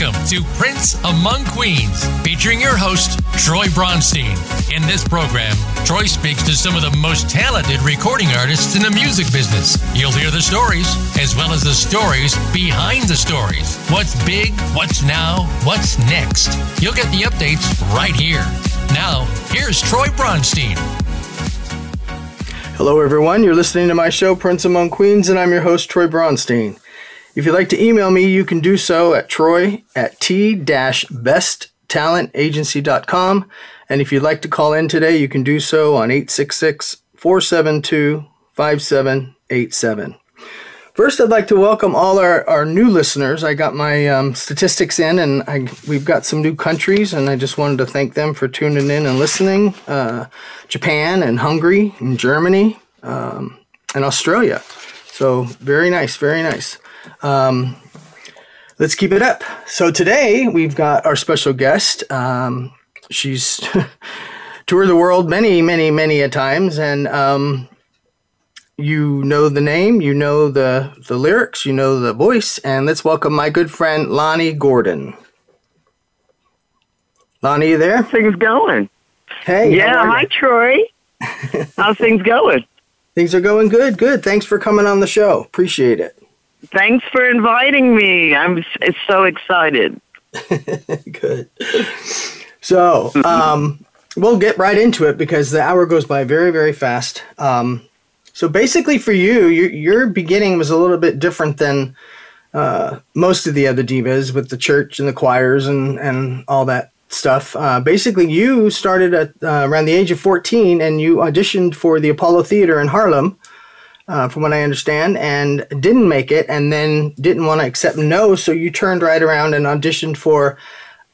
Welcome to Prince Among Queens, featuring your host, Troy Bronstein. In this program, Troy speaks to some of the most talented recording artists in the music business. You'll hear the stories, as well as the stories behind the stories. What's big, what's now, what's next. You'll get the updates right here. Now, here's Troy Bronstein. Hello, everyone. You're listening to my show, Prince Among Queens, and I'm your host, Troy Bronstein. If you'd like to email me, you can do so at troy at t-besttalentagency.com. And if you'd like to call in today, you can do so on 866 472 5787. First, I'd like to welcome all our, our new listeners. I got my um, statistics in, and I, we've got some new countries, and I just wanted to thank them for tuning in and listening. Uh, Japan and Hungary and Germany um, and Australia. So, very nice, very nice. Um, let's keep it up. So today we've got our special guest. Um, she's toured the world many, many, many a times, and um, you know the name, you know the the lyrics, you know the voice, and let's welcome my good friend Lonnie Gordon. Lonnie, you there? things going? Hey, yeah. Hi, Troy. How's things going? Things are going good. Good. Thanks for coming on the show. Appreciate it. Thanks for inviting me. I'm so excited. Good. So, um, we'll get right into it because the hour goes by very, very fast. Um, so, basically, for you, your, your beginning was a little bit different than uh, most of the other divas with the church and the choirs and, and all that stuff. Uh, basically, you started at uh, around the age of 14 and you auditioned for the Apollo Theater in Harlem uh, from what I understand, and didn't make it, and then didn't want to accept no, so you turned right around and auditioned for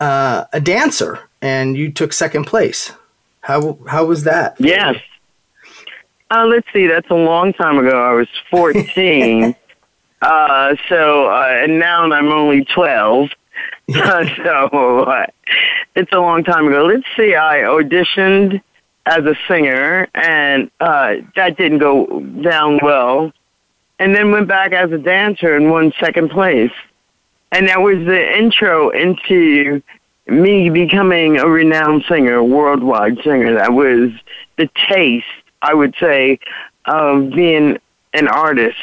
uh, a dancer, and you took second place. How how was that? Yes. Uh, let's see. That's a long time ago. I was 14. uh, so, uh, and now I'm only 12. so, uh, it's a long time ago. Let's see. I auditioned as a singer, and uh, that didn't go down well. And then went back as a dancer and won second place. And that was the intro into me becoming a renowned singer, worldwide singer. That was the taste, I would say, of being an artist.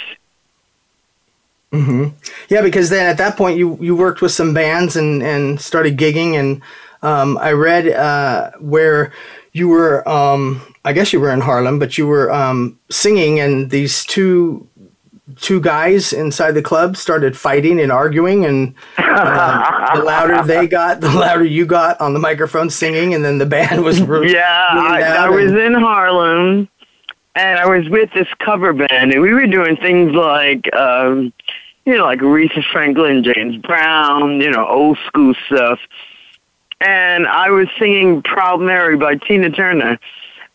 hmm Yeah, because then at that point you you worked with some bands and and started gigging, and um, I read uh, where you were. Um, I guess you were in Harlem, but you were um, singing, and these two two guys inside the club started fighting and arguing, and uh, the louder they got, the louder you got on the microphone singing, and then the band was re- Yeah, I, I was in Harlem, and I was with this cover band, and we were doing things like, um, you know, like Aretha Franklin, James Brown, you know, old school stuff. And I was singing "Proud Mary" by Tina Turner.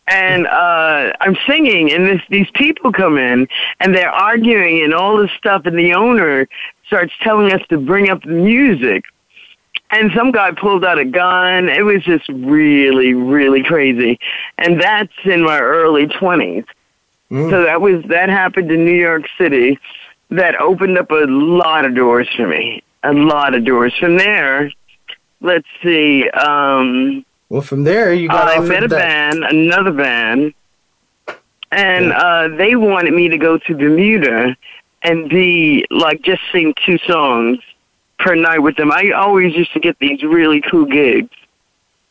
And uh, I'm singing, and this, these people come in, and they're arguing and all this stuff, and the owner starts telling us to bring up the music and some guy pulled out a gun. It was just really, really crazy. And that's in my early 20s. Mm. So that was, that happened in New York City. That opened up a lot of doors for me. A lot of doors. From there, let's see, um, Well, from there you got. I met a band, another band, and Yeah. uh, they wanted me to go to Bermuda and be like just sing two songs per night with them. I always used to get these really cool gigs.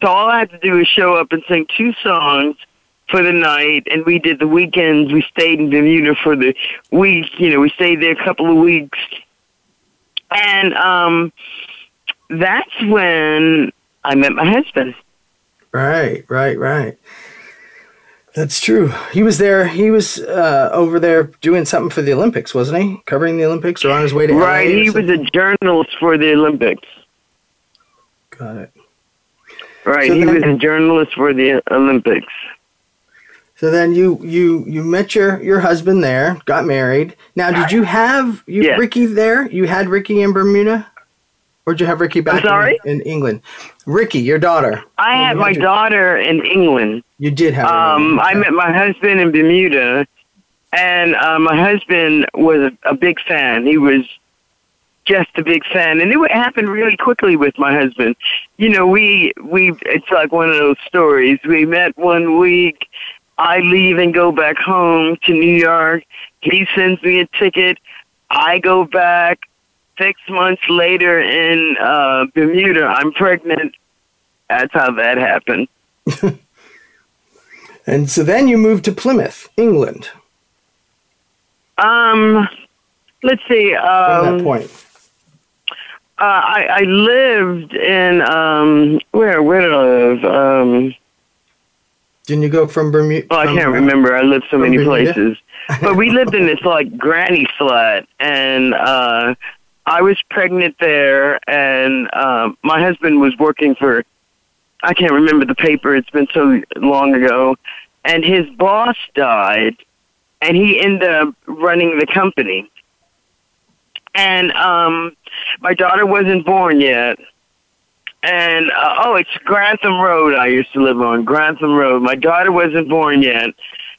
So all I had to do was show up and sing two songs for the night, and we did the weekends. We stayed in Bermuda for the week. You know, we stayed there a couple of weeks, and um, that's when I met my husband. Right, right, right. That's true. He was there. He was uh, over there doing something for the Olympics, wasn't he? Covering the Olympics or on his way to Right, he was a journalist for the Olympics. Got it. Right, So he then- was a journalist for the Olympics. So then you you you met your your husband there, got married. Now, did you have you Yes. Ricky there? You had Ricky in Bermuda, or did you have Ricky back in- sorry? In, England? Ricky, your daughter. I Well, had my your- daughter in England. You did have. her Um, I met my husband in Bermuda, and uh, my husband was a, a big fan. He was just a big fan, and it happened really quickly with my husband. You know, we we it's like one of those stories. We met one week. I leave and go back home to New York. He sends me a ticket. I go back. Six months later in uh, Bermuda, I'm pregnant. That's how that happened. and so then you moved to Plymouth, England. Um, let's see. Um, From that point. Uh, I, I lived in um, where? Where did I live? Um, Didn't you go from Bermuda? oh, I can't remember. I lived so many Bermuda? places. but we lived in this like granny flat, and uh, I was pregnant there, and uh, my husband was working for. I can't remember the paper. It's been so long ago, and his boss died, and he ended up running the company. And um, my daughter wasn't born yet. And uh, oh, it's Grantham Road. I used to live on Grantham Road. My daughter wasn't born yet,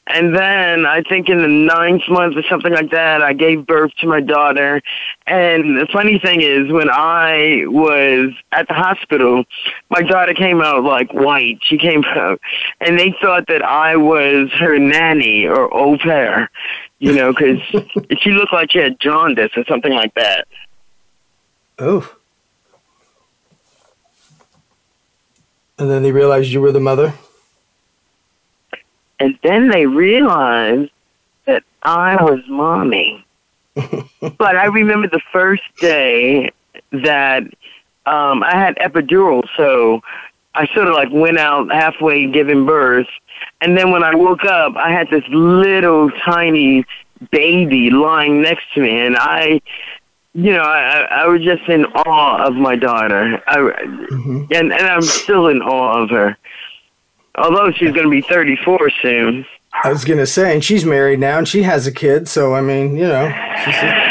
and then I think in the ninth month or something like that, I gave birth to my daughter. And the funny thing is, when I was at the hospital, my daughter came out like white. She came out, and they thought that I was her nanny or au pair, you know, because she looked like she had jaundice or something like that. Oh. And then they realized you were the mother? And then they realized that I was mommy. but I remember the first day that um, I had epidural, so I sort of like went out halfway giving birth. And then when I woke up, I had this little tiny baby lying next to me, and I, you know, I, I was just in awe of my daughter. I, Mm-hmm. and, and I'm still in awe of her. Although she's going to be 34 soon. I was going to say, and she's married now and she has a kid. So, I mean, you know.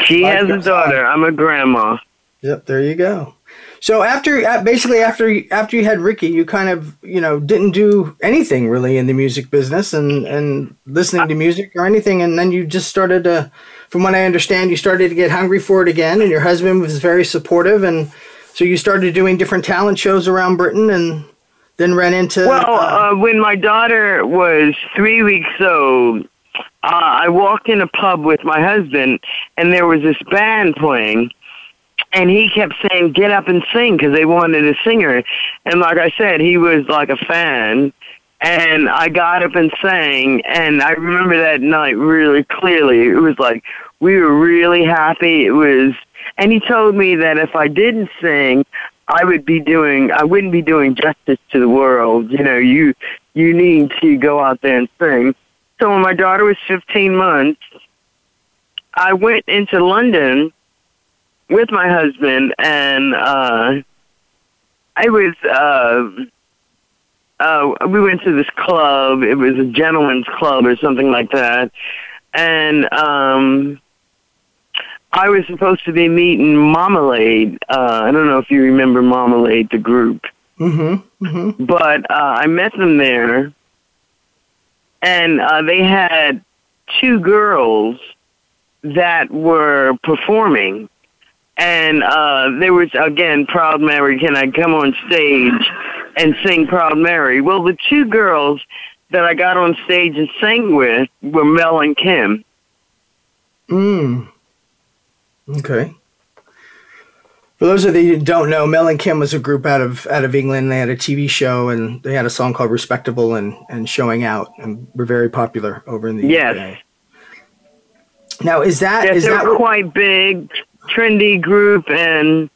She has a daughter. I'm a grandma. Yep, there you go. So after uh, basically after after you had Ricky, you kind of you know didn't do anything really in the music business and and listening to music or anything, and then you just started to, from what I understand, you started to get hungry for it again, and your husband was very supportive, and so you started doing different talent shows around Britain, and then ran into Well, uh, uh, when my daughter was three weeks old, uh, I walked in a pub with my husband, and there was this band playing, and he kept saying, "Get up and sing," because they wanted a singer. And like I said, he was like a fan, and I got up and sang, and I remember that night really clearly. It was like we were really happy. It was, and he told me that if I didn't sing, I would be doing I wouldn't be doing justice to the world. You know, you you need to go out there and sing. So when my daughter was 15 months, I went into London with my husband and uh I was uh uh we went to this club. It was a gentleman's club or something like that. And um I was supposed to be meeting Marmalade. Uh, I don't know if you remember Marmalade, the group, mm-hmm, mm-hmm. but uh, I met them there, and uh, they had two girls that were performing, and uh, there was again Proud Mary. Can I come on stage and sing Proud Mary? Well, the two girls that I got on stage and sang with were Mel and Kim. Mm. Okay. For those of you who don't know, Mel and Kim was a group out of out of England. They had a TV show and they had a song called "Respectable" and and "Showing Out," and were very popular over in the Yes. UK. Now, is that Yes, is they that what, quite big, trendy group, and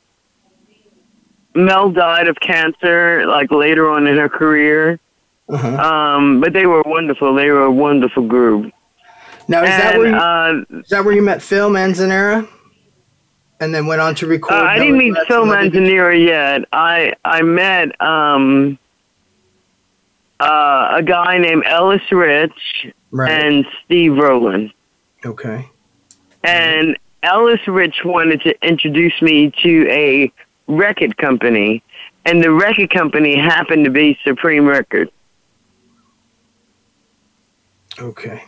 Mel died of cancer like later on in her career. uh-huh. Um, but they were wonderful. They were a wonderful group. now is that where you, uh, is that where you met Phil Manzanera, and then went on to record? uh, I didn't meet Film Phil and Love You? Manzanera yet. I I met um, uh, a guy named Ellis Rich Right. and Steve Rowland. okay. and Ellis Rich wanted to introduce me to a record company, and the record company happened to be Supreme Records. Okay.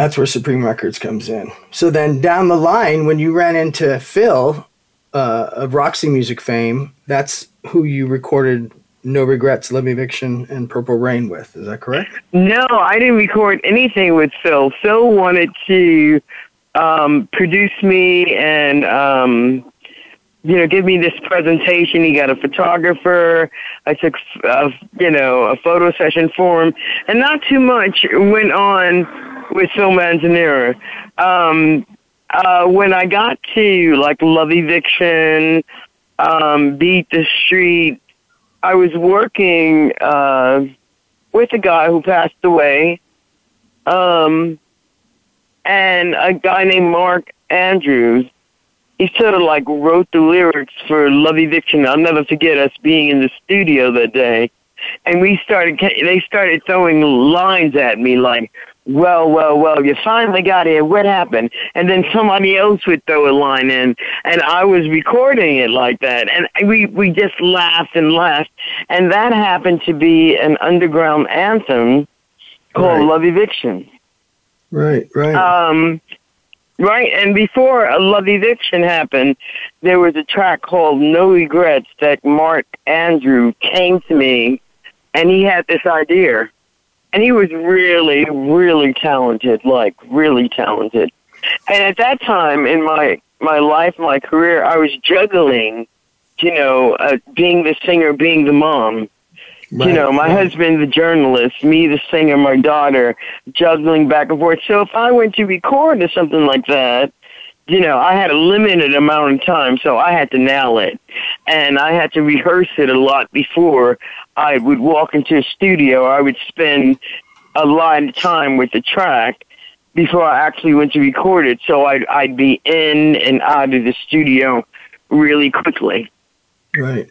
That's where Supreme Records comes in. So then down the line, when you ran into Phil uh, of Roxy Music fame, that's who you recorded No Regrets, Love Eviction, and Purple Rain with. Is that correct? No, I didn't record anything with Phil. Phil wanted to um, produce me and um, you know give me this presentation. He got a photographer. I took uh, you know a photo session for him, and not too much went on with Phil Manzanera. Um, uh, when I got to like Love Eviction, um, Beat the Street, I was working uh, with a guy who passed away. Um, and a guy named Mark Andrews. He sort of like wrote the lyrics for Love Eviction. I'll never forget us being in the studio that day, and we started. They started throwing lines at me like, "Well, well, well, you finally got here. What happened?" And then somebody else would throw a line in, and I was recording it like that, and we we just laughed and laughed, and that happened to be an underground anthem called right. Love Eviction. Right, right. Um, right, and before a Love Eviction happened, there was a track called No Regrets that Mark Andrew came to me, and he had this idea. And he was really, really talented, like really talented. And at that time in my my life, my career, I was juggling, you know, uh, being the singer, being the mom. Right. You know, my right. husband, the journalist, me, the singer, my daughter, juggling back and forth. So if I went to record or something like that, you know, I had a limited amount of time, so I had to nail it. And I had to rehearse it a lot before I would walk into a studio. I would spend a lot of time with the track before I actually went to record it. So I'd, I'd be in and out of the studio really quickly. Right.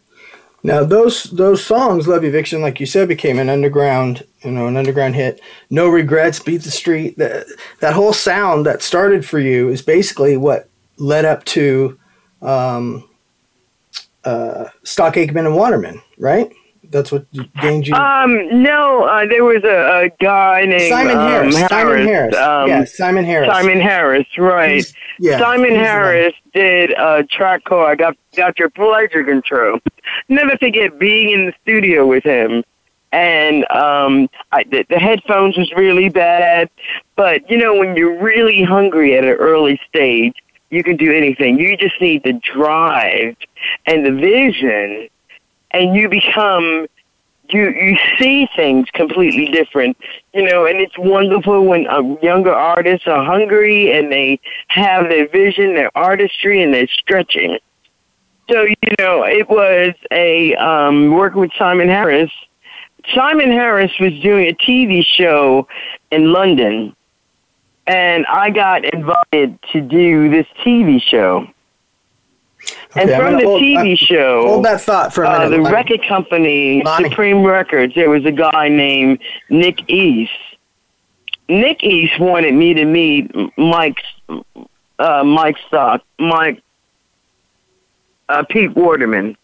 Now those those songs, Love Eviction, like you said, became an underground, you know, an underground hit. No regrets, beat the street. That that whole sound that started for you is basically what led up to um, uh, Stock Aitken and Waterman, right? That's what gained you. Um, no, uh, there was a, a guy named Simon um, Harris. Harris. Simon Harris. Um, yeah, Simon Harris. Simon Harris, right? He's, yeah, Simon Harris did a track called "I Got Got Your Pleasure Control." Never forget being in the studio with him, and um, I, the, the headphones was really bad. But you know, when you're really hungry at an early stage, you can do anything. You just need the drive and the vision and you become you you see things completely different, you know, and it's wonderful when uh, younger artists are hungry and they have their vision, their artistry, and their stretching. So you know, it was a um, working with Simon Harris. Simon Harris was doing a TV show in London, and I got invited to do this TV show. Okay, and from the hold, TV show, hold that thought for a minute. Uh, the record company, Lonnie. Supreme Records, there was a guy named Nick East. Nick East wanted me to meet Mike, uh, Mike Stock, Mike, uh, Pete Waterman.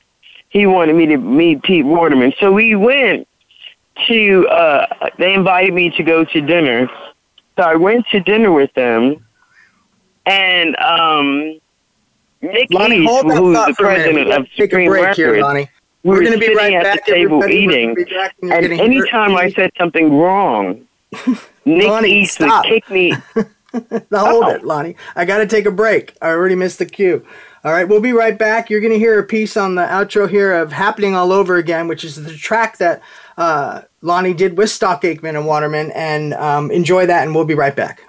He wanted me to meet Pete Waterman, so we went to. Uh, they invited me to go to dinner, so I went to dinner with them, and um Nick Lonnie, East, who's the president of Supreme Records, here, Lonnie. we We're, sitting right at the table eating, and anytime I said something wrong, Nick Lonnie, East stop. would kick me. now hold it, Lonnie. I got to take a break. I already missed the cue. All right, we'll be right back. You're going to hear a piece on the outro here of "Happening All Over Again," which is the track that uh, Lonnie did with Stock Aitken and Waterman, and um, enjoy that. And we'll be right back.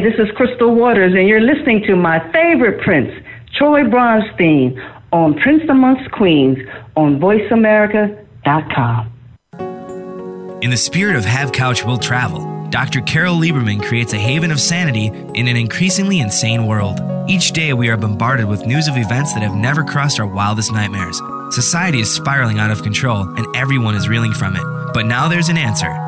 This is Crystal Waters, and you're listening to my favorite Prince, Troy Bronstein, on Prince Amongst Queens on VoiceAmerica.com. In the spirit of Have Couch Will Travel, Dr. Carol Lieberman creates a haven of sanity in an increasingly insane world. Each day, we are bombarded with news of events that have never crossed our wildest nightmares. Society is spiraling out of control, and everyone is reeling from it. But now there's an answer.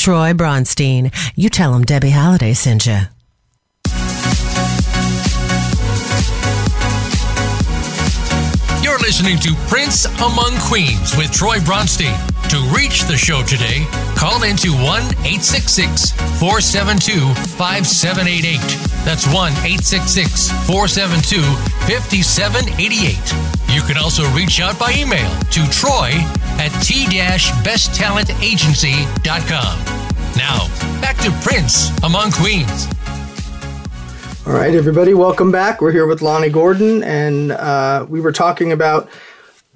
Troy Bronstein. You tell him Debby Holiday sent you. You're listening to Prince Among Queens with Troy Bronstein. To reach the show today, call into 1 866 472 5788. That's 1 866 472 5788. You can also reach out by email to troy at t-besttalentagency.com. Now, back to Prince Among Queens. All right, everybody, welcome back. We're here with Lonnie Gordon, and uh, we were talking about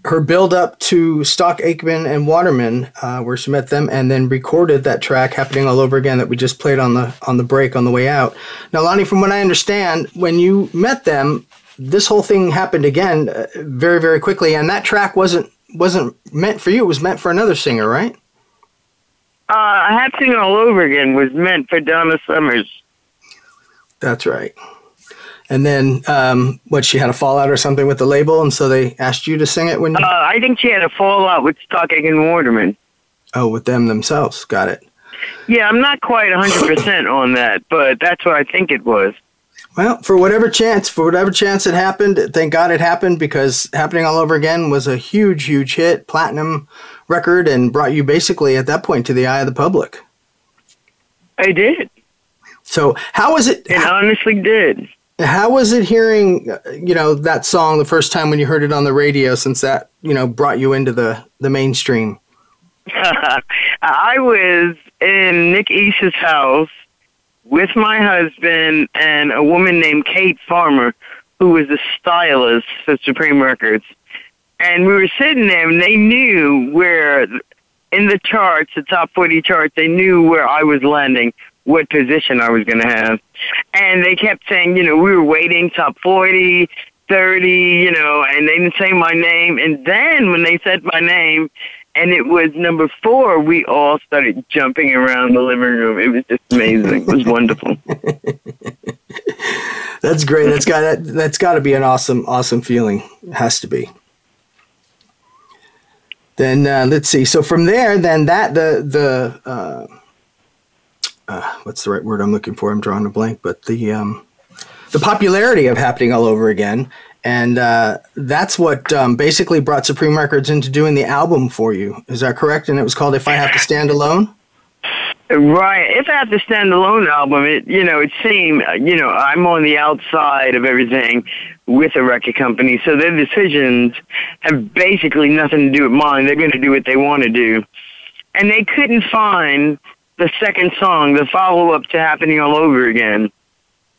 her build up to Stock Aitken and Waterman, uh, where she met them, and then recorded that track happening all over again that we just played on the on the break on the way out. Now, Lonnie, from what I understand, when you met them, this whole thing happened again uh, very very quickly and that track wasn't wasn't meant for you. It was meant for another singer right? Uh i sing all over again. Was meant for donna summers. That's right and then um, what she had a fallout or something with the label and so they asked you to sing it when you... uh, i think she had a fallout with Stock Aitken waterman oh with them themselves got it yeah i'm not quite 100% on that but that's what i think it was well, for whatever chance, for whatever chance it happened, thank God it happened because happening all over again was a huge, huge hit, platinum record, and brought you basically at that point to the eye of the public. I did. So how was it? It honestly did. How was it hearing, uh, you know, that song the first time when you heard it on the radio? Since that, you know, brought you into the the mainstream. I was in Nick East's house with my husband and a woman named Kate Farmer, who was the stylist for Supreme Records. And we were sitting there, and they knew where, in the charts, the top 40 charts, they knew where I was landing, what position I was going to have. And they kept saying, you know, we were waiting top 40, 30, you know, and they didn't say my name. And then when they said my name, and it was number four. We all started jumping around the living room. It was just amazing. It was wonderful. that's great. That's got that's got to be an awesome, awesome feeling. It has to be. Then uh, let's see. So from there, then that the the uh, uh, what's the right word I'm looking for? I'm drawing a blank. But the um, the popularity of happening all over again and uh, that's what um, basically brought Supreme Records into doing the album for you. Is that correct? And it was called "If I Have to Stand Alone." Right. If I have to stand alone album, it you know it seemed you know I'm on the outside of everything with a record company, so their decisions have basically nothing to do with mine. They're going to do what they want to do, and they couldn't find the second song, the follow up to "Happening All Over Again."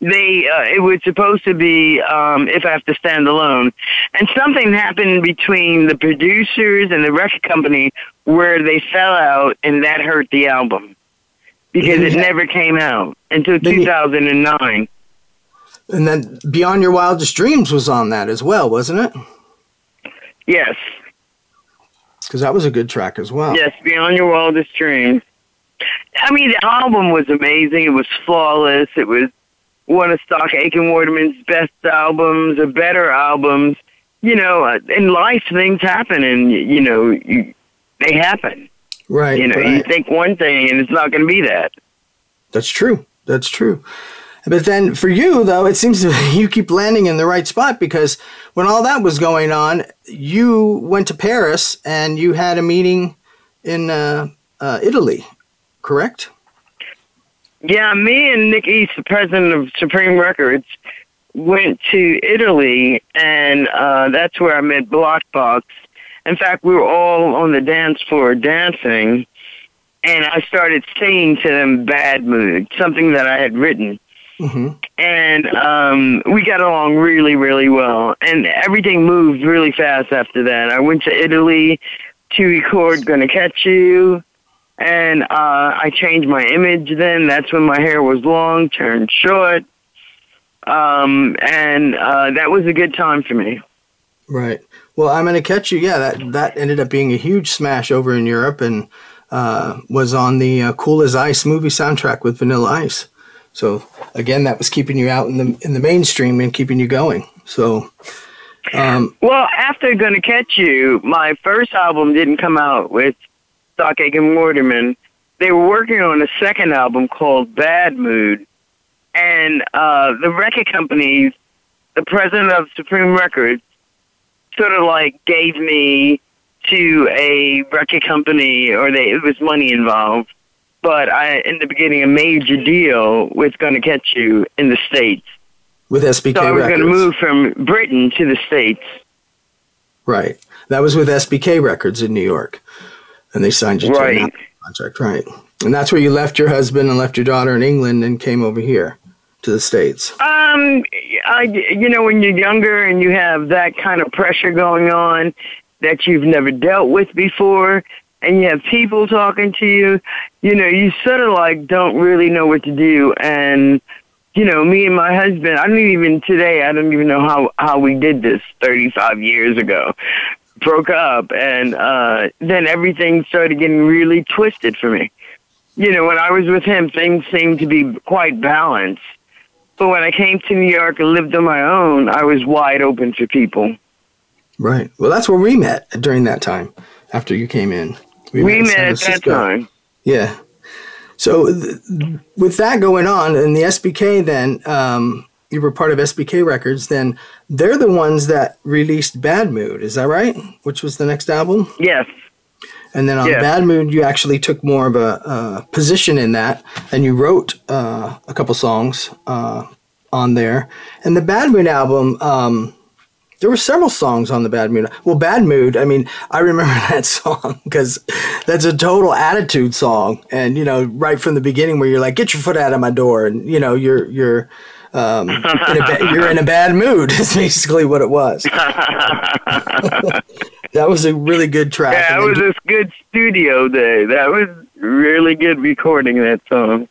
they uh, it was supposed to be um, if I have to stand alone, and something happened between the producers and the record company where they fell out, and that hurt the album because it never came out until 2009. And then Beyond Your Wildest Dreams was on that as well, wasn't it? Yes. Because that was a good track as well. Yes, Beyond Your Wildest Dreams. I mean, the album was amazing. It was flawless. It was one of Stock Aitken Waterman's best albums, or better albums. You know, uh, in life things happen, and you know, you, they happen. Right. You know, right. you think one thing, and it's not going to be that. That's true. That's true. But then for you, though, it seems you keep landing in the right spot because when all that was going on, you went to Paris and you had a meeting in uh, uh, Italy, correct? Yeah, me and Nick East, the president of Supreme Records, went to Italy, and uh, that's where I met Black Box. In fact, we were all on the dance floor dancing, and I started singing to them "Bad Mood," something that I had written. Mm-hmm. And um, we got along really, really well, and everything moved really fast after that. I went to Italy to record "Gonna Catch You." And uh, I changed my image. Then that's when my hair was long, turned short, um, and uh, that was a good time for me. Right. Well, I'm gonna catch you. Yeah, that that ended up being a huge smash over in Europe, and uh, was on the uh, Cool as Ice movie soundtrack with Vanilla Ice. So again, that was keeping you out in the in the mainstream and keeping you going. So. Um, well, after "Gonna Catch You," my first album didn't come out with Stock Aitken Waterman. They were working on a second album called Bad Mood, and uh, the record companies, the president of Supreme Records, sort of like gave me to a record company, or they it was money involved. But I ended up getting a major deal with Gonna Catch You in the states. With SBK so I was Records. going to move from Britain to the states. Right. That was with SBK Records in New York. And they signed you to Right. an contract. Right. And that's where you left your husband and left your daughter in England and came over here to the States. Um, I, you know, when you're younger and you have that kind of pressure going on that you've never dealt with before, and you have people talking to you, you know, you sort of like don't really know what to do. And, you know, me and my husband, I don't even today, I don't even know how, how we did this 35 years ago. Broke up, and uh, then everything started getting really twisted for me. You know, when I was with him, things seemed to be quite balanced. But when I came to New York and lived on my own, I was wide open to people. Right. Well, that's where we met during that time after you came in. We, in met San at that time. Yeah. So th- with that going on, and the SBK, then um, you were part of SBK Records. Then they're the ones that released Bad Mood. Is that right? Which was the next album? Yes. And then on Yes. Bad Mood, you actually took more of a, uh position in that, and you wrote uh, a couple songs uh, on there. And the Bad Mood album, um, there were several songs on the Bad Mood. Well, Bad Mood, I mean, I remember that song because that's a total attitude song, and you know, right from the beginning, where you're like, "Get your foot out of my door," and you know, you're you're. Um, in a ba- you're in a bad mood. Is basically what it was. that was a really good track. Yeah, it was this good studio day. That was really good recording that song.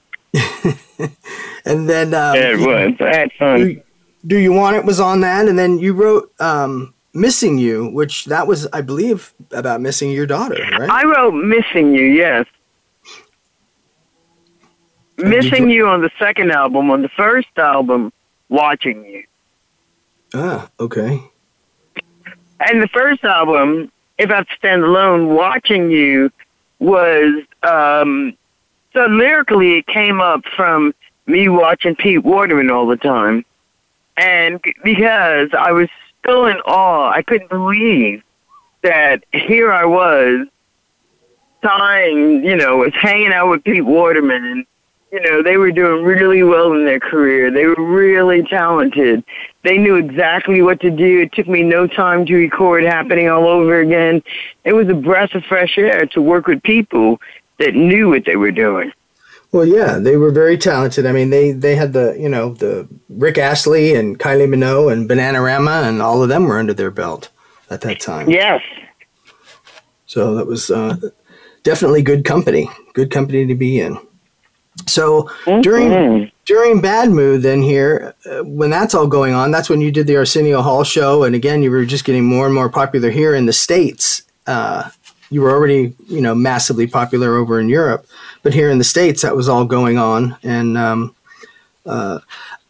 And then um, Yeah, it was. I had fun. Do, Do You Want It was on that, and then you wrote um, Missing You, which that was, I believe, about missing your daughter, right? I wrote Missing You, yes. Missing You on the second album. On the first album, Watching You. ah, okay. And the first album, If I Stand Alone, Watching You was, um, so lyrically it came up from me watching Pete Waterman all the time. And because I was still in awe, I couldn't believe that here I was tying, you know, was hanging out with Pete Waterman and you know, they were doing really well in their career. They were really talented. They knew exactly what to do. It took me no time to record happening all over again. It was a breath of fresh air to work with people that knew what they were doing. Well, yeah, they were very talented. I mean, they they had the you know the Rick Astley and Kylie Minogue and Bananarama and all of them were under their belt at that time. Yes. So that was uh, definitely good company, good company to be in. So during during Bad Mood, then here, uh, when that's all going on, that's when you did the Arsenio Hall show, and again, you were just getting more and more popular here in the states. Uh, you were already, you know, massively popular over in Europe, but here in the states, that was all going on, and um, uh,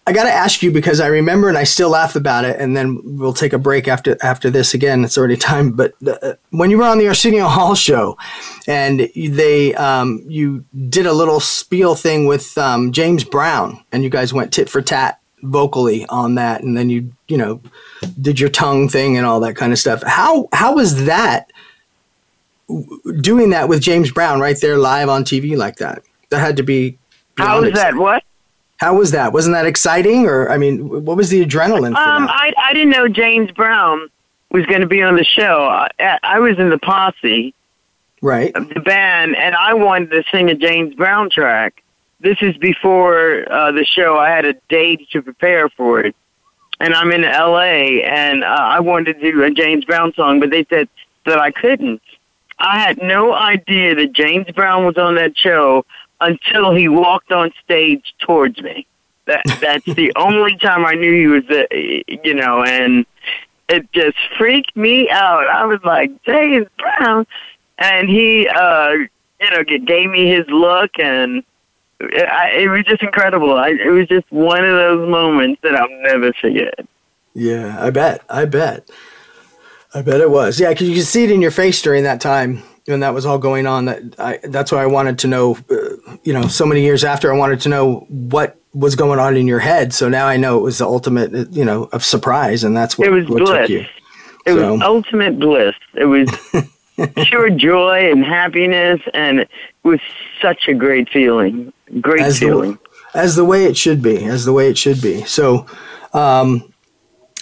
I got to ask you because I remember and I still laugh about it, and then we'll take a break after after this. Again, it's already time. But uh, when you were on the Arsenio Hall show, and they um, you did a little spiel thing with um, James Brown, and you guys went tit for tat vocally on that, and then you you know did your tongue thing and all that kind of stuff. How how was that? Doing that with James Brown right there live on TV like that. That had to be. How was that? What? How was that? Wasn't that exciting? Or I mean, what was the adrenaline for Um. I I didn't know James Brown was going to be on the show. I, I was in the posse right. of the band, and I wanted to sing a James Brown track. This is before uh, the show. I had a date to prepare for it, and I'm in L.A. and uh, I wanted to do a James Brown song, but they said that I couldn't. I had no idea that James Brown was on that show until he walked on stage towards me. That that's the only time I knew he was, uh, you know, and it just freaked me out. I was like, James Brown, and he, uh, you know, gave me his look, and it, I, it was just incredible. I, it was just one of those moments that I'll never forget. Yeah, I bet. I bet. I bet it was. Yeah, because you could see it in your face during that time when that was all going on. That I, that's why I wanted to know. Uh, you know, so many years after, I wanted to know what was going on in your head. So now I know it was the ultimate, uh, you know, of surprise, and that's what, It was what took bliss. you. It So- was ultimate bliss. It was pure joy and happiness, and it was such a great feeling. Great As the- feeling. as the way it should be, as the way it should be. So, um,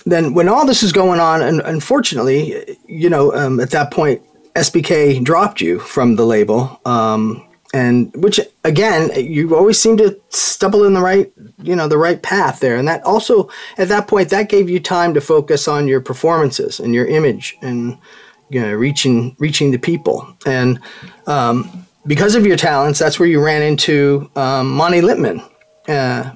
then when all this is going on, and unfortunately, you know, um, at that point, SBK dropped you from the label, um, and which again, you always seem to stumble in the right, you know, the right path there, and that also at that point that gave you time to focus on your performances and your image and you know reaching reaching the people and. Um, because of your talents, that's where you ran into um, Monte Lipman, uh,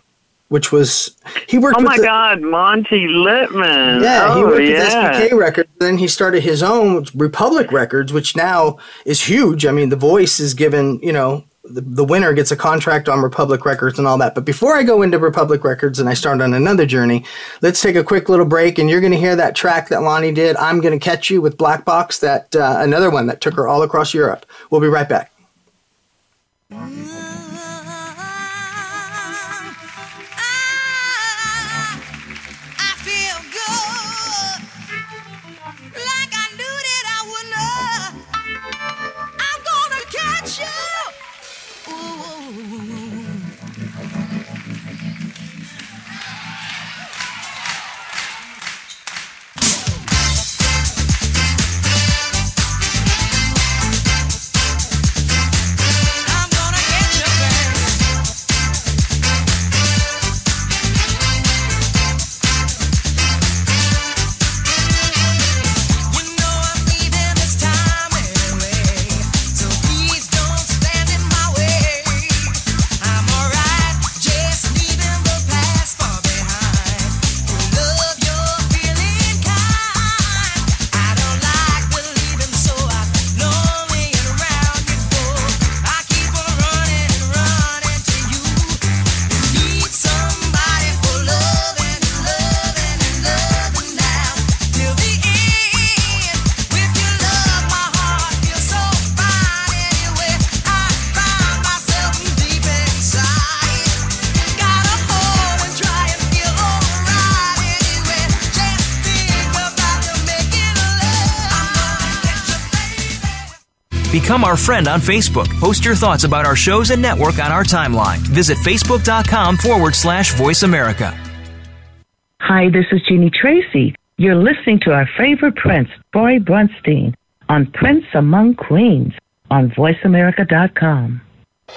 which was he worked. Oh my the- God, Monte Lipman. Yeah, he oh, worked yeah. with SBK Records. Then he started his own Republic Records, which now is huge. I mean, The Voice is given, you know, the, the winner gets a contract on Republic Records and all that. But before I go into Republic Records and I start on another journey, let's take a quick little break. And you're going to hear that track that Lonnie did. I'm going to catch you with Black Box. That uh, another one that took her all across Europe. We'll be right back. I Become our friend on Facebook. Post your thoughts about our shows and network on our timeline. Visit facebook.com forward slash voice America. Hi, this is Jeanie Tracy. You're listening to our favorite prince, Troy Bronstein, on Prince Among Queens on VoiceAmerica.com.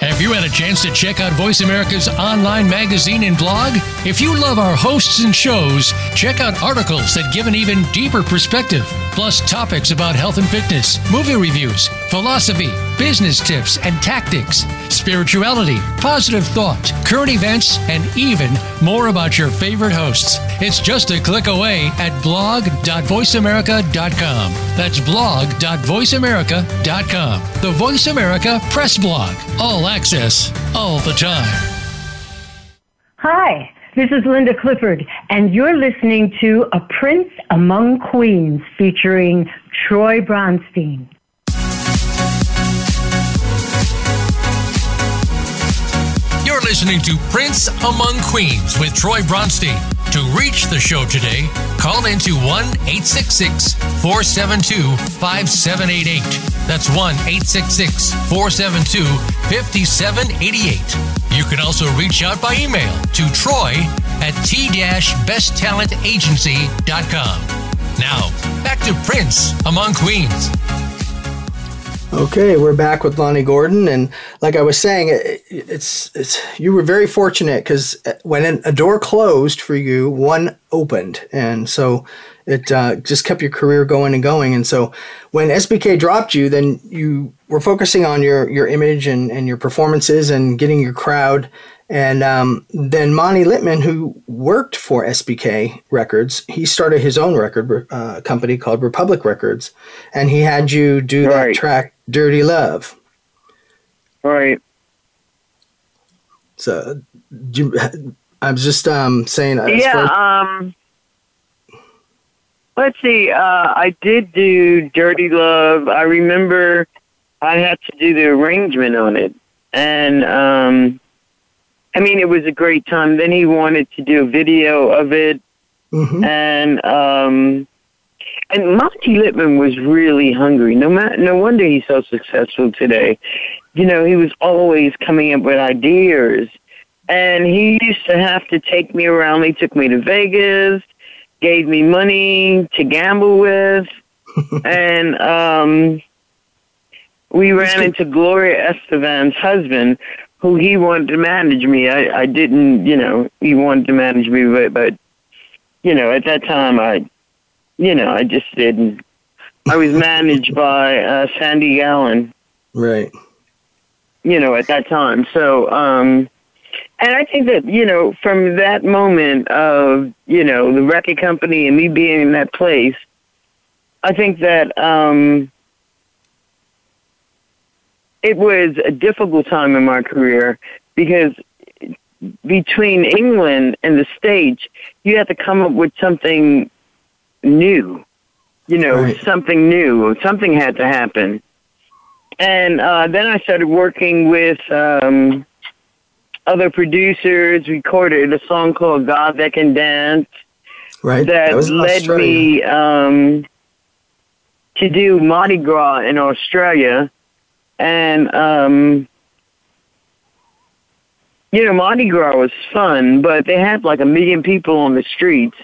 Have you had a chance to check out Voice America's online magazine and blog? If you love our hosts and shows, check out articles that give an even deeper perspective, plus topics about health and fitness, movie reviews, philosophy, business tips and tactics, spirituality, positive thought, current events, and even more about your favorite hosts. It's just a click away at blog.voiceamerica.com. That's blog.voiceamerica.com. The Voice America Press Blog. All access, all the time. Hi, this is Linda Clifford, and you're listening to A Prince Among Queens featuring Troy Bronstein. Listening to Prince Among Queens with Troy Bronstein. To reach the show today, call into 1 866 472 5788. That's 1 866 472 5788. You can also reach out by email to troy at t-besttalentagency.com. Now, back to Prince Among Queens. Okay, we're back with Lonnie Gordon, and like I was saying, it, it's it's you were very fortunate because when a door closed for you, one opened, and so it uh, just kept your career going and going. And so when SBK dropped you, then you were focusing on your your image and and your performances and getting your crowd. And um, then Monte Lipman, who worked for SBK Records, he started his own record uh, company called Republic Records, and he had you do that track "Dirty Love." Right. So, do you, I'm just um, saying. yeah. far- Um. Let's see. Uh, I did do "Dirty Love." I remember I had to do the arrangement on it, and um, I mean, it was a great time. Then he wanted to do a video of it, Mhm. and um, and Monte Lipman was really hungry. No ma- no wonder he's so successful today. You know, he was always coming up with ideas, and he used to have to take me around. He took me to Vegas, gave me money to gamble with, and um, we ran into Gloria Estefan's husband, who he wanted to manage me. I, I didn't, you know, he wanted to manage me, but, but, you know, at that time, I, you know, I just didn't. I was managed by uh, Sandy Gallin, right. you know, at that time. So, um, and I think that, you know, from that moment of, you know, the record company and me being in that place, I think that um, it was a difficult time in my career because between England and the States, you had to come up with something new. You know, Right. something new. Something had to happen. And uh, then I started working with um, other producers, recorded a song called God That Can Dance Right. that, was led Australia. me um, to do Mardi Gras in Australia. And, um, you know, Mardi Gras was fun, but they had like a million people on the streets.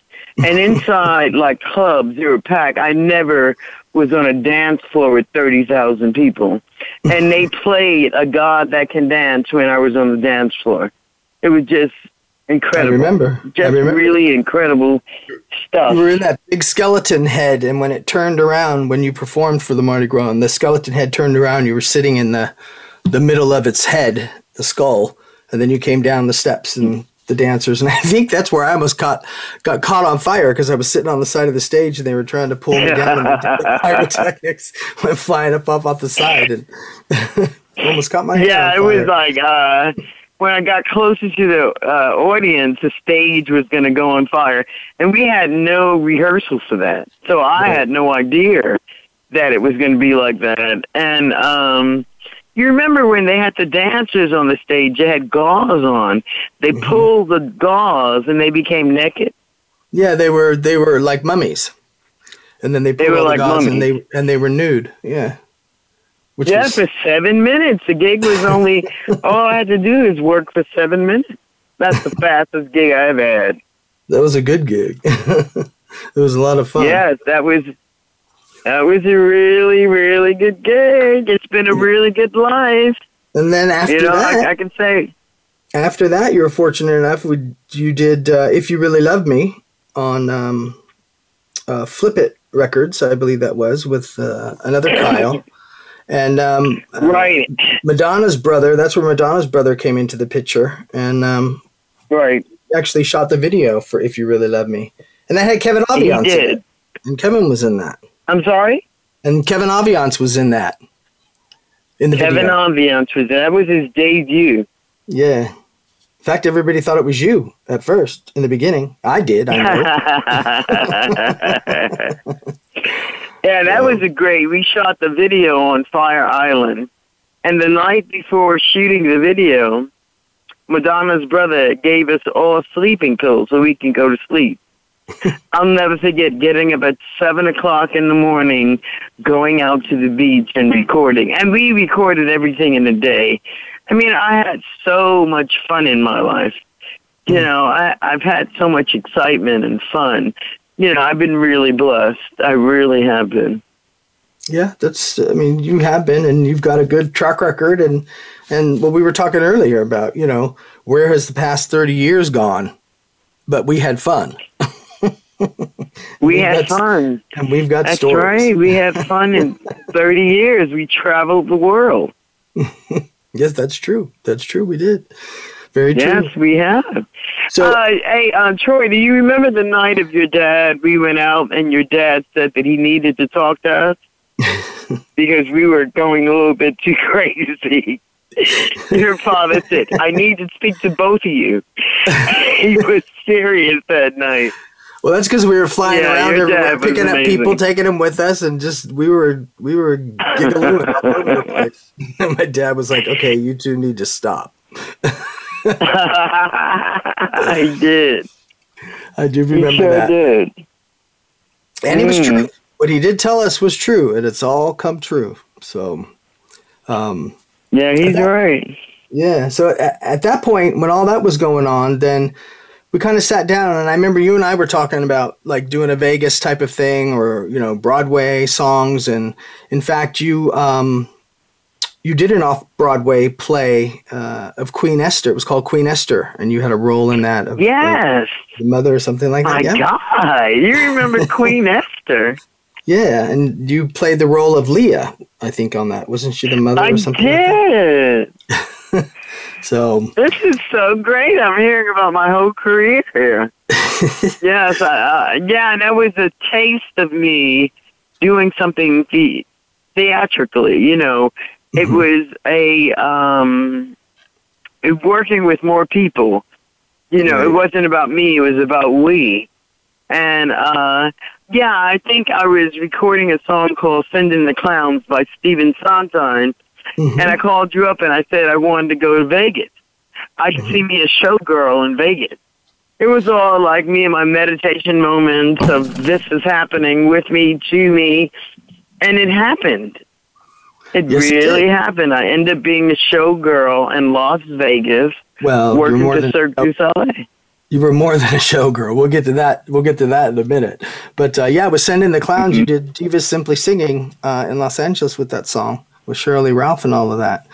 And inside, like clubs, they were packed. I never was on a dance floor with 30,000 people. And they played A God That Can Dance when I was on the dance floor. It was just incredible. remember. I Just remember. really incredible stuff. You were in that big skeleton head, and when it turned around, when you performed for the Mardi Gras, and the skeleton head turned around, you were sitting in the the middle of its head, the skull, and then you came down the steps and the dancers, and I think that's where I almost caught got caught on fire because I was sitting on the side of the stage and they were trying to pull me down, and the pyrotechnics went flying up up off the side, and almost caught my head Yeah, it was like uh when I got closer to the uh, audience, the stage was going to go on fire, and we had no rehearsal for that. So I had no idea that it was going to be like that. And um you remember when they had the dancers on the stage? They had gauze on. They Mm-hmm. pulled the gauze and they became naked. Yeah, they were they were like mummies, and then they They pulled were all the like gauze and they and they were nude. Yeah, which yeah, was for seven minutes. The gig was only all I had to do is work for seven minutes. That's the fastest gig I've had. that was a good gig. it was a lot of fun. Yeah, that was that was a really, really good gig. It's been a really good life. And then after you know, that, I, I can say, after that, you were fortunate enough. We, you did uh, "If You Really Love Me" on um, uh, Flip It Records, I believe that was with uh, another Kyle, and um, uh, right, Madonna's brother. That's where Madonna's brother came into the picture, and um, right. actually shot the video for "If You Really Love Me," and that had Kevin He Aviance in did. it, and Kevin was in that, I'm sorry? and Kevin Aviance was in that. In the Kevin video, Aviance was that was his debut. yeah. In fact, everybody thought it was you at first in the beginning. I did. I know. yeah, that was a great. We shot the video on Fire Island, and the night before shooting the video, Madonna's brother gave us all sleeping pills so we can go to sleep. I'll never forget getting up at seven o'clock in the morning, going out to the beach and recording. And we recorded everything in a day. I mean, I had so much fun in my life. You know, I, I've had so much excitement and fun. You know, I've been really blessed. I really have been. Yeah, that's. I mean, you have been, and you've got a good track record, and and what we were talking earlier about, you know, where has the past thirty years gone? But we had fun. We had fun. and we've got That's stories. right. We had fun in 30 years. We traveled the world. Yes, that's true. That's true. We did. Very true. Yes, we have. So- uh, hey, uh, Troy, do you remember the night of your dad? We went out, and your dad said that he needed to talk to us because we were going a little bit too crazy. Your father said, "I need to speak to both of you." he was serious that night. Well, that's because we were flying Yeah, around everywhere, picking up people, taking them with us, and just we were we were giggling all over the place. And my dad was like, "Okay, you two need to stop." I did. I do He remember sure that. did. and it was Mm. true. What he did tell us was true, and it's all come true. So, um, Yeah, he's right. yeah. So at, at that point, when all that was going on, then we kind of sat down, and I remember you and I were talking about like doing a Vegas type of thing, or you know, Broadway songs. And in fact, you um, you did an off Broadway play uh, of Queen Esther. It was called Queen Esther, and you had a role in that. Of, Yes. the mother or something like My that. Yeah. God, you remember Queen Esther? Yeah, and you played the role of Leah, I think, on that. Wasn't she the mother I or something? like that? did. So, This is so great. I'm hearing about my whole career here. yes, I, uh, yeah, and that was a taste of me doing something the- theatrically. You know, it was a um, working with more people. You know, it wasn't about me. It was about we. And uh, yeah, I think I was recording a song called "Sending the Clowns" by Stephen Sondheim, mhm. and I called you up and I said I wanted to go to Vegas. I could see me a showgirl in Vegas. It was all like me and my meditation moments of this is happening with me, to me, and it happened. It Yes, really did. happened. I ended up being a showgirl in Las Vegas, well, working more for than Cirque du Soleil. you were more than a showgirl. We'll get to that. We'll get to that in a minute. But uh, yeah, with "Send in the Clowns," you did Divas Simply Singing uh, in Los Angeles with that song with Shirley Ralph and all of that.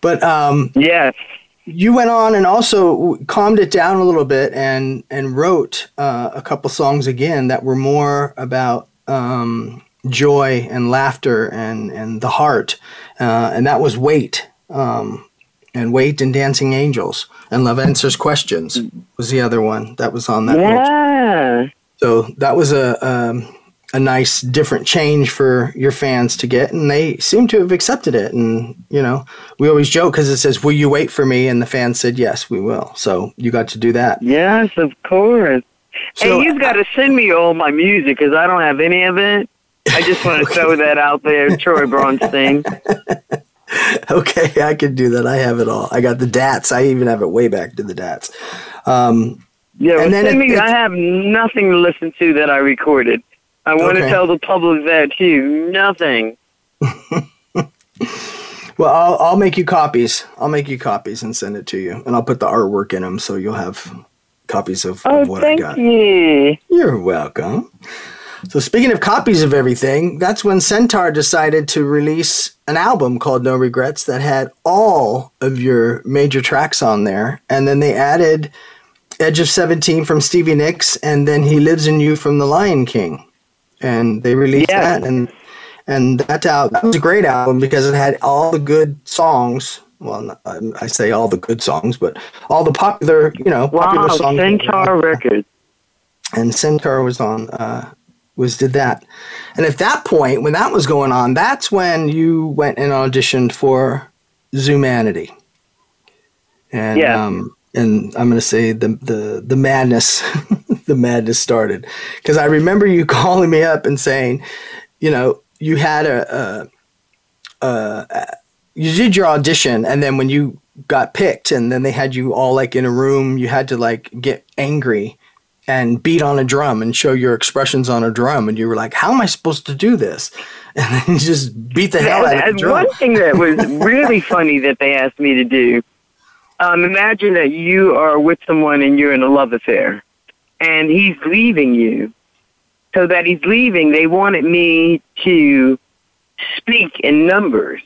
But um, Yes. you went on and also calmed it down a little bit and and wrote uh, a couple songs again that were more about um, joy and laughter and and the heart, uh, and that was "Wait." Um, and wait and dancing angels and love answers questions was the other one that was on that. Yeah. so that was a um, a nice different change for your fans to get and they seem to have accepted it and you know we always joke because it says will you wait for me and the fans said yes we will so you got to do that Yes, of course. So- hey, you've got to send me all my music because I don't have any of it. I just want to throw that out there, Troy Bronstein. okay i can do that i have it all i got the dats i even have it way back to the dats um, Yeah, well, And then send it- me. I have nothing to listen to that I recorded. I want to tell the public that too. Nothing. well I'll, I'll make you copies i'll make you copies and send it to you and i'll put the artwork in them so you'll have copies of, Oh, of what i thank got you. You're welcome. So speaking of copies of everything, that's when Centaur decided to release an album called No Regrets that had all of your major tracks on there, and then they added Edge of Seventeen from Stevie Nicks, and then He Lives in You from The Lion King, and they released Yes. that, and and that al- that was a great album because it had all the good songs. Well, I say all the good songs, but all the popular, you know, popular Wow, songs. Centaur Records. and Centaur was on uh, was did that. And at that point, when that was going on, that's when you went and auditioned for Zumanity. And Yeah. um, and I'm gonna say the the the madness the madness started. Because I remember you calling me up and saying, you know, you had a, a, a you did your audition and then when you got picked and then they had you all like in a room you had to like get angry and beat on a drum and show your expressions on a drum and you were like how am i supposed to do this? And then you just beat the hell out of the drum. one thing that was really funny that they asked me to do, um, imagine that you are with someone and you're in a love affair, and he's leaving you. So that he's leaving, they wanted me to speak in numbers,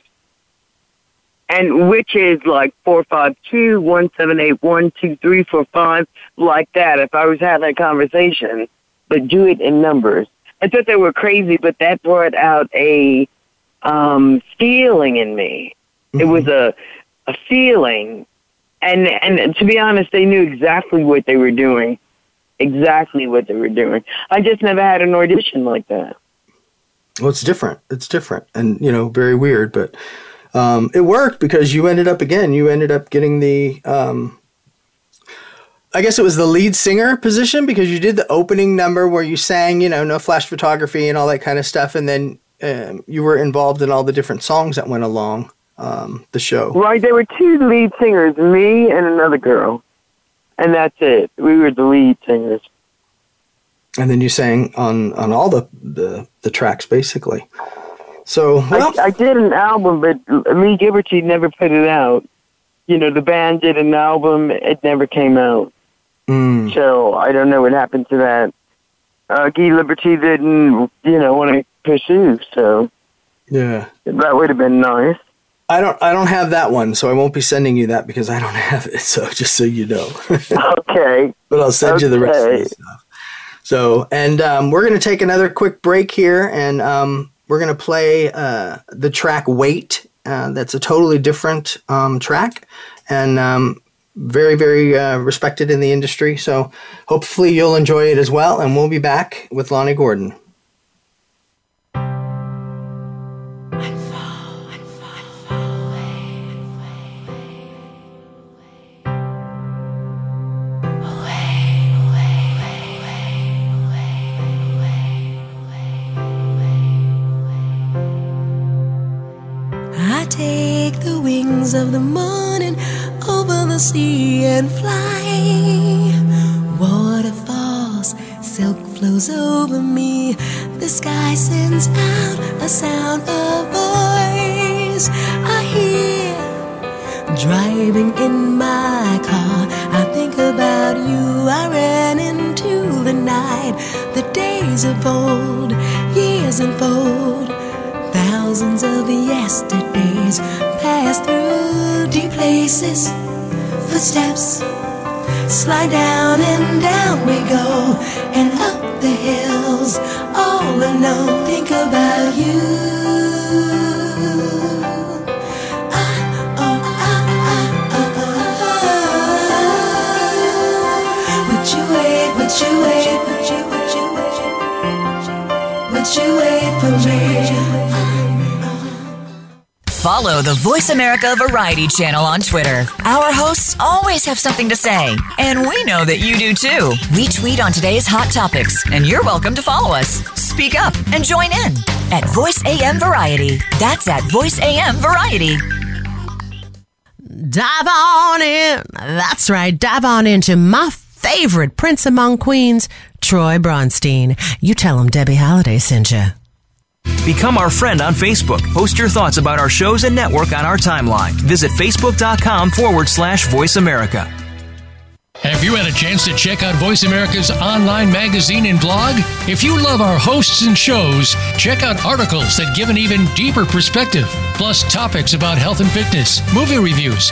and which is like four five two one seven eight one two three four five, like that. If I was having a conversation, but do it in numbers. I thought they were crazy, but that brought out a um, feeling in me. It was a a feeling, and and to be honest, they knew exactly what they were doing, exactly what they were doing. I just never had an audition like that. well it's different it's different and you know very weird but um, it worked because you ended up again you ended up getting the um, I guess it was the lead singer position because you did the opening number where you sang, you know, no flash photography and all that kind of stuff, and then um, you were involved in all the different songs that went along um, the show. Right, there were two lead singers, me and another girl, and that's it. We were the lead singers. And then you sang on on all the the, the tracks basically. So well, I, I did an album, but Laliberté never put it out. You know, the band did an album; it never came out. mm, So I don't know what happened to that. Uh, Guy Laliberté didn't, you know, want to pursue. So yeah. that would have been nice. I don't I don't have that one, so I won't be sending you that because I don't have it. So just so you know. Okay. but I'll send you the rest of the stuff. So, and um, we're going to take another quick break here, and um, we're going to play uh, the track "Wait." Uh, that's a totally different um, track, and um, very, very uh, respected in the industry. So, hopefully, you'll enjoy it as well. And we'll be back with Lonnie Gordon. Sea and fly. Waterfalls, silk flows over me. The sky sends out a sound, a voice I hear. Driving in my car, I think about you. I ran into the night, the days of old, years unfold. Thousands of yesterdays pass through deep places, footsteps slide down and down we go, and up the hills, all alone. Think about you. Would you wait? Would you wait? Would you? Follow the Voice America Variety channel on Twitter. Our hosts always have something to say, and we know that you do too. We tweet on today's hot topics, and you're welcome to follow us. Speak up and join in at Voice AM Variety. That's at Voice AM Variety. Dive on in. That's right. Dive on into my favorite Prince Among Queens, Troy Bronstein. You tell him Debby Holiday sent you. Become our friend on Facebook. Post your thoughts about our shows and network on our timeline. Visit facebook.com forward slash voice America. Have you had a chance to check out Voice America's online magazine and blog? If you love our hosts and shows, check out articles that give an even deeper perspective, plus topics about health and fitness, movie reviews,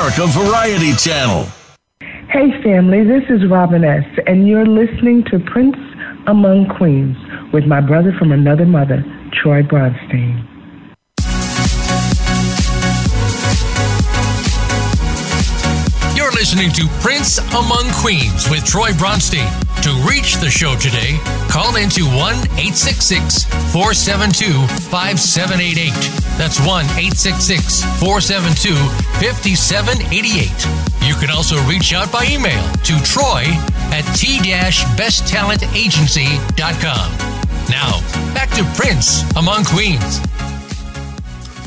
Variety Channel. Hey family, this is Robin S., and you're listening to Prince Among Queens with my brother from another mother, Troy Bronstein. You're listening to Prince Among Queens with Troy Bronstein. To reach the show today, call into 1 866 472 5788. That's 1 866 472 5788. You can also reach out by email to troy at t-besttalentagency.com. Now, back to Prince Among Queens.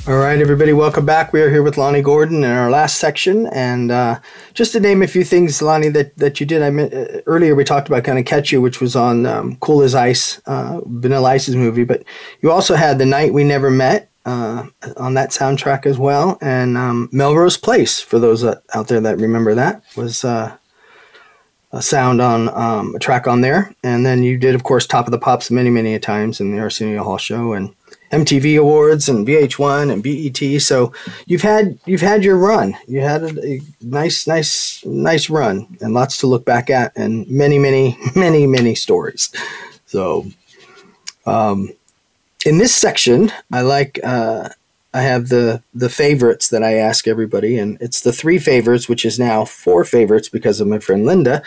All right, everybody, welcome back. We are here with Lonnie Gordon in our last section, and uh, just to name a few things, Lonnie, that, that you did. I uh, earlier we talked about kind of Catch You, which was on um, Cool as Ice, uh, Vanilla Ice's movie, but you also had The Night We Never Met uh, on that soundtrack as well, and um, Melrose Place for those that, out there that remember that was uh, a sound on um, a track on there, and then you did, of course, Top of the Pops many, many times in the Arsenio Hall show, and MTV Awards and VH1 and BET. So you've had you've had your run. You had a, a nice, nice, nice run, and lots to look back at, and many, many, many, many stories. So, um, in this section, I like uh, I have the the favorites that I ask everybody, and it's the three favorites, which is now four favorites because of my friend Linda.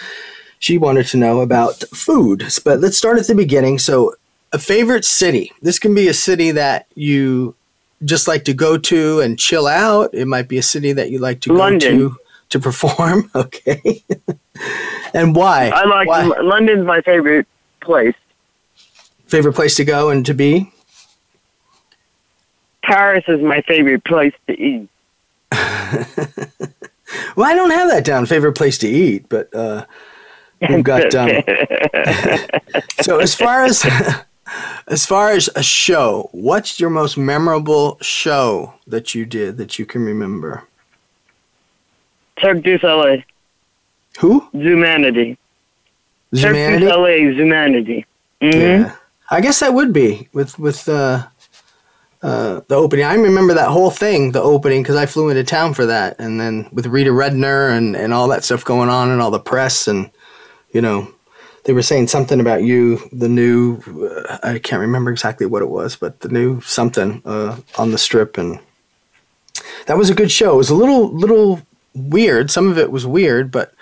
She wanted to know about food, but let's start at the beginning. So a favorite city. This can be a city that you just like to go to and chill out. It might be a city that you like to London. go to to perform. Okay. and why? I like Why? London's my favorite place. Favorite place to go and to be? Paris is my favorite place to eat. Well, I don't have that down. Favorite place to eat, but uh, we've got. Um, so as far as as far as a show, what's your most memorable show that you did that you can remember? Cirque Soleil. Who? Zumanity. Cirque Zumanity? Soleil, Zumanity. hmm Yeah, I guess that would be with with uh, uh, the opening. I remember that whole thing, the opening, because I flew into town for that, and then with Rita Rudner and and all that stuff going on, and all the press, and you know, they were saying something about you, the new. Uh, I can't remember exactly what it was, but the new something uh, on the strip, and that was a good show. It was a little little weird. Some of it was weird, but.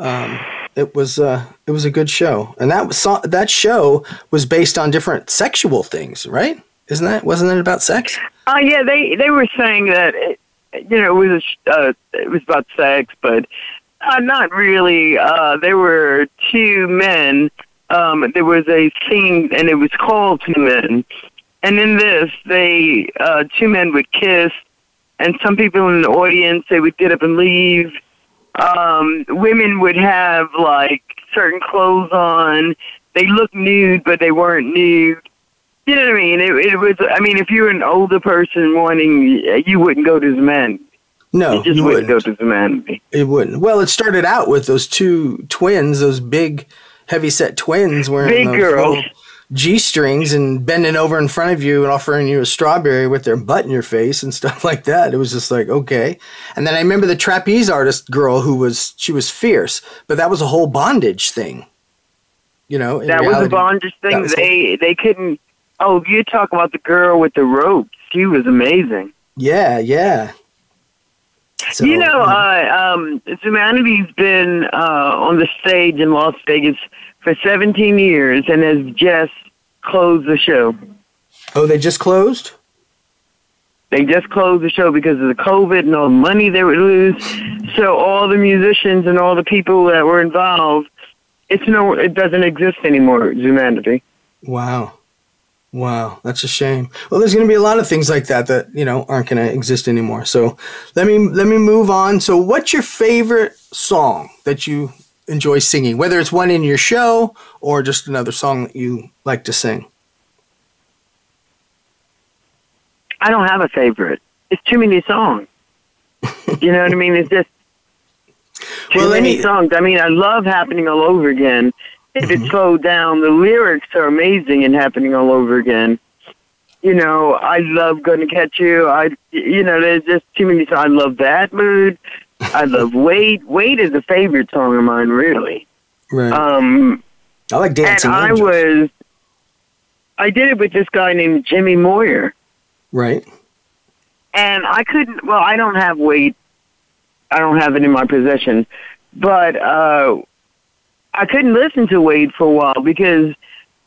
Um, it was uh, it was a good show, and that was that show was based on different sexual things, right? Isn't that wasn't it about sex? Uh, yeah, they they were saying that it, you know it was a sh- uh, it was about sex, but uh, not really. Uh, there were two men. Um, there was a scene, and it was called Two Men. And in this, they uh, two men would kiss, and some people in the audience they would get up and leave. Um, women would have like certain clothes on. They looked nude, but they weren't nude. You know what I mean? It, it was. I mean, if you're an older person wanting, you wouldn't go to the men. No, you just wouldn't, wouldn't. go to men. It wouldn't. Well, it started out with those two twins, those big, heavy set twins wearing Big those girls. G strings and bending over in front of you and offering you a strawberry with their butt in your face and stuff like that. It was just like okay. And then I remember the trapeze artist girl who was she was fierce, but that was a whole bondage thing. You know, That was a bondage thing. They they couldn't. Oh, you talk about the girl with the ropes. She was amazing. Yeah, yeah. So, you know, uh, um, Zumanity's been uh, on the stage in Las Vegas for 17 years and has just closed the show. oh, they just closed. They just closed the show because of the COVID and all the money they would lose. So all the musicians and all the people that were involved, it's no, it doesn't exist anymore. Humanity. Wow. Wow, that's a shame. Well, there's going to be a lot of things like that that, you know, aren't going to exist anymore. So, let me let me move on. So, what's your favorite song that you enjoy singing? Whether it's one in your show or just another song that you like to sing? I don't have a favorite. It's too many songs. you know what I mean? It's just too Well, many me- songs. I mean, I love happening all over again. If Mm-hmm. it slowed down, the lyrics are amazing and happening all over again. You know, I love "Gonna Catch You." I, you know, there's just too many songs. I love that mood. I love "Wait." "Wait" is a favorite song of mine, really. Right. Um, I like Dancing and I Angels. was, I did it with this guy named Jimmy Moyer. Right. and I couldn't. Well, I don't have wait. I don't have it in my possession, but uh, I couldn't listen to Wade for a while because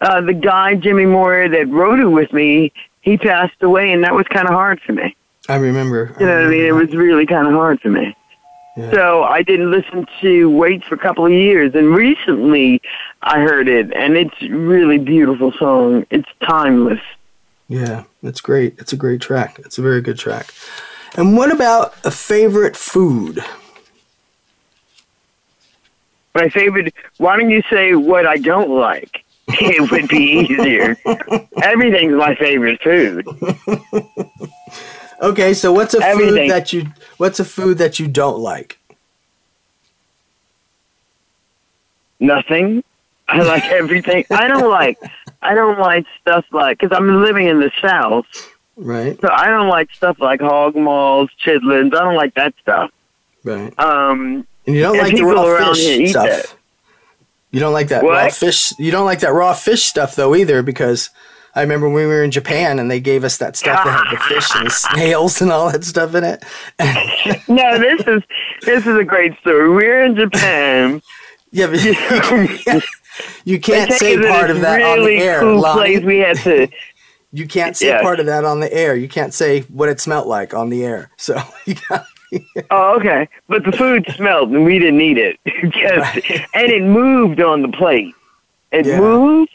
uh, the guy Jimmy Moore that wrote it with me, he passed away, and that was kind of hard for me. I remember. You know what I mean? It was really kind of hard for me. Yeah. So I didn't listen to Wait for a couple of years, and recently I heard it, and it's a really beautiful song. It's timeless. Yeah, it's great. It's a great track. It's a very good track. And what about a favorite food? My favorite. Why don't you say what I don't like? It would be easier. Everything's my favorite food. Okay, so what's a Everything. food that you what's a food that you don't like? Nothing. I like everything. I don't like. I don't like stuff like because I'm living in the South, Right. so I don't like stuff like hog maws, chitlins. I don't like that stuff. Right. Um, And you don't like the raw fish stuff. that. You don't like that raw fish. You don't like that raw fish stuff though either because I remember when we were in Japan and they gave us that stuff that had the fish and the snails and all that stuff in it. no, this is this is a great story. We're in Japan. Yeah, but you, you can't say part of that on the air. Cool Lonnie. place. We had to. You can't say Yeah. part of that on the air. You can't say what it smelled like on the air. So you got Oh, okay. But the food smelled, and we didn't eat it. Just, and it moved on the plate. It Yeah. moved,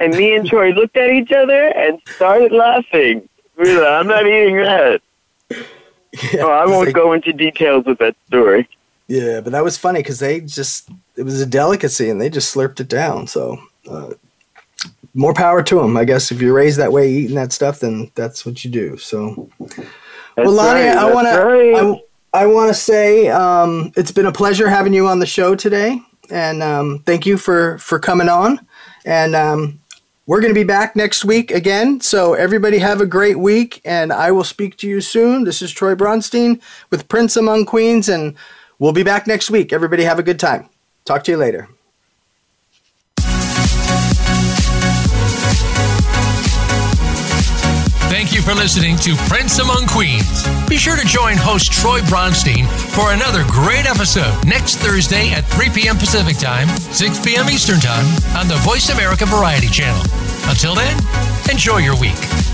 and me and Troy looked at each other and started laughing. We were like, I'm not eating that. oh, I won't go into details with that story. Yeah, but that was funny because they just it was a delicacy and they just slurped it down. So uh, more power to them, I guess. If you're raised that way, eating that stuff, then that's what you do. So, That's well, Lonnie, right, I want right. to I, I want to say um, it's been a pleasure having you on the show today, and um, thank you for for coming on. And um, we're going to be back next week again. So everybody have a great week, and I will speak to you soon. This is Troy Bronstein with Prince Among Queens, and we'll be back next week. Everybody have a good time. Talk to you later. Thank you for listening to Prince Among Queens. Be sure to join host Troy Bronstein for another great episode next Thursday at 3 p.m. Pacific Time, 6 p.m. Eastern Time on the Voice America Variety Channel. Until then, enjoy your week.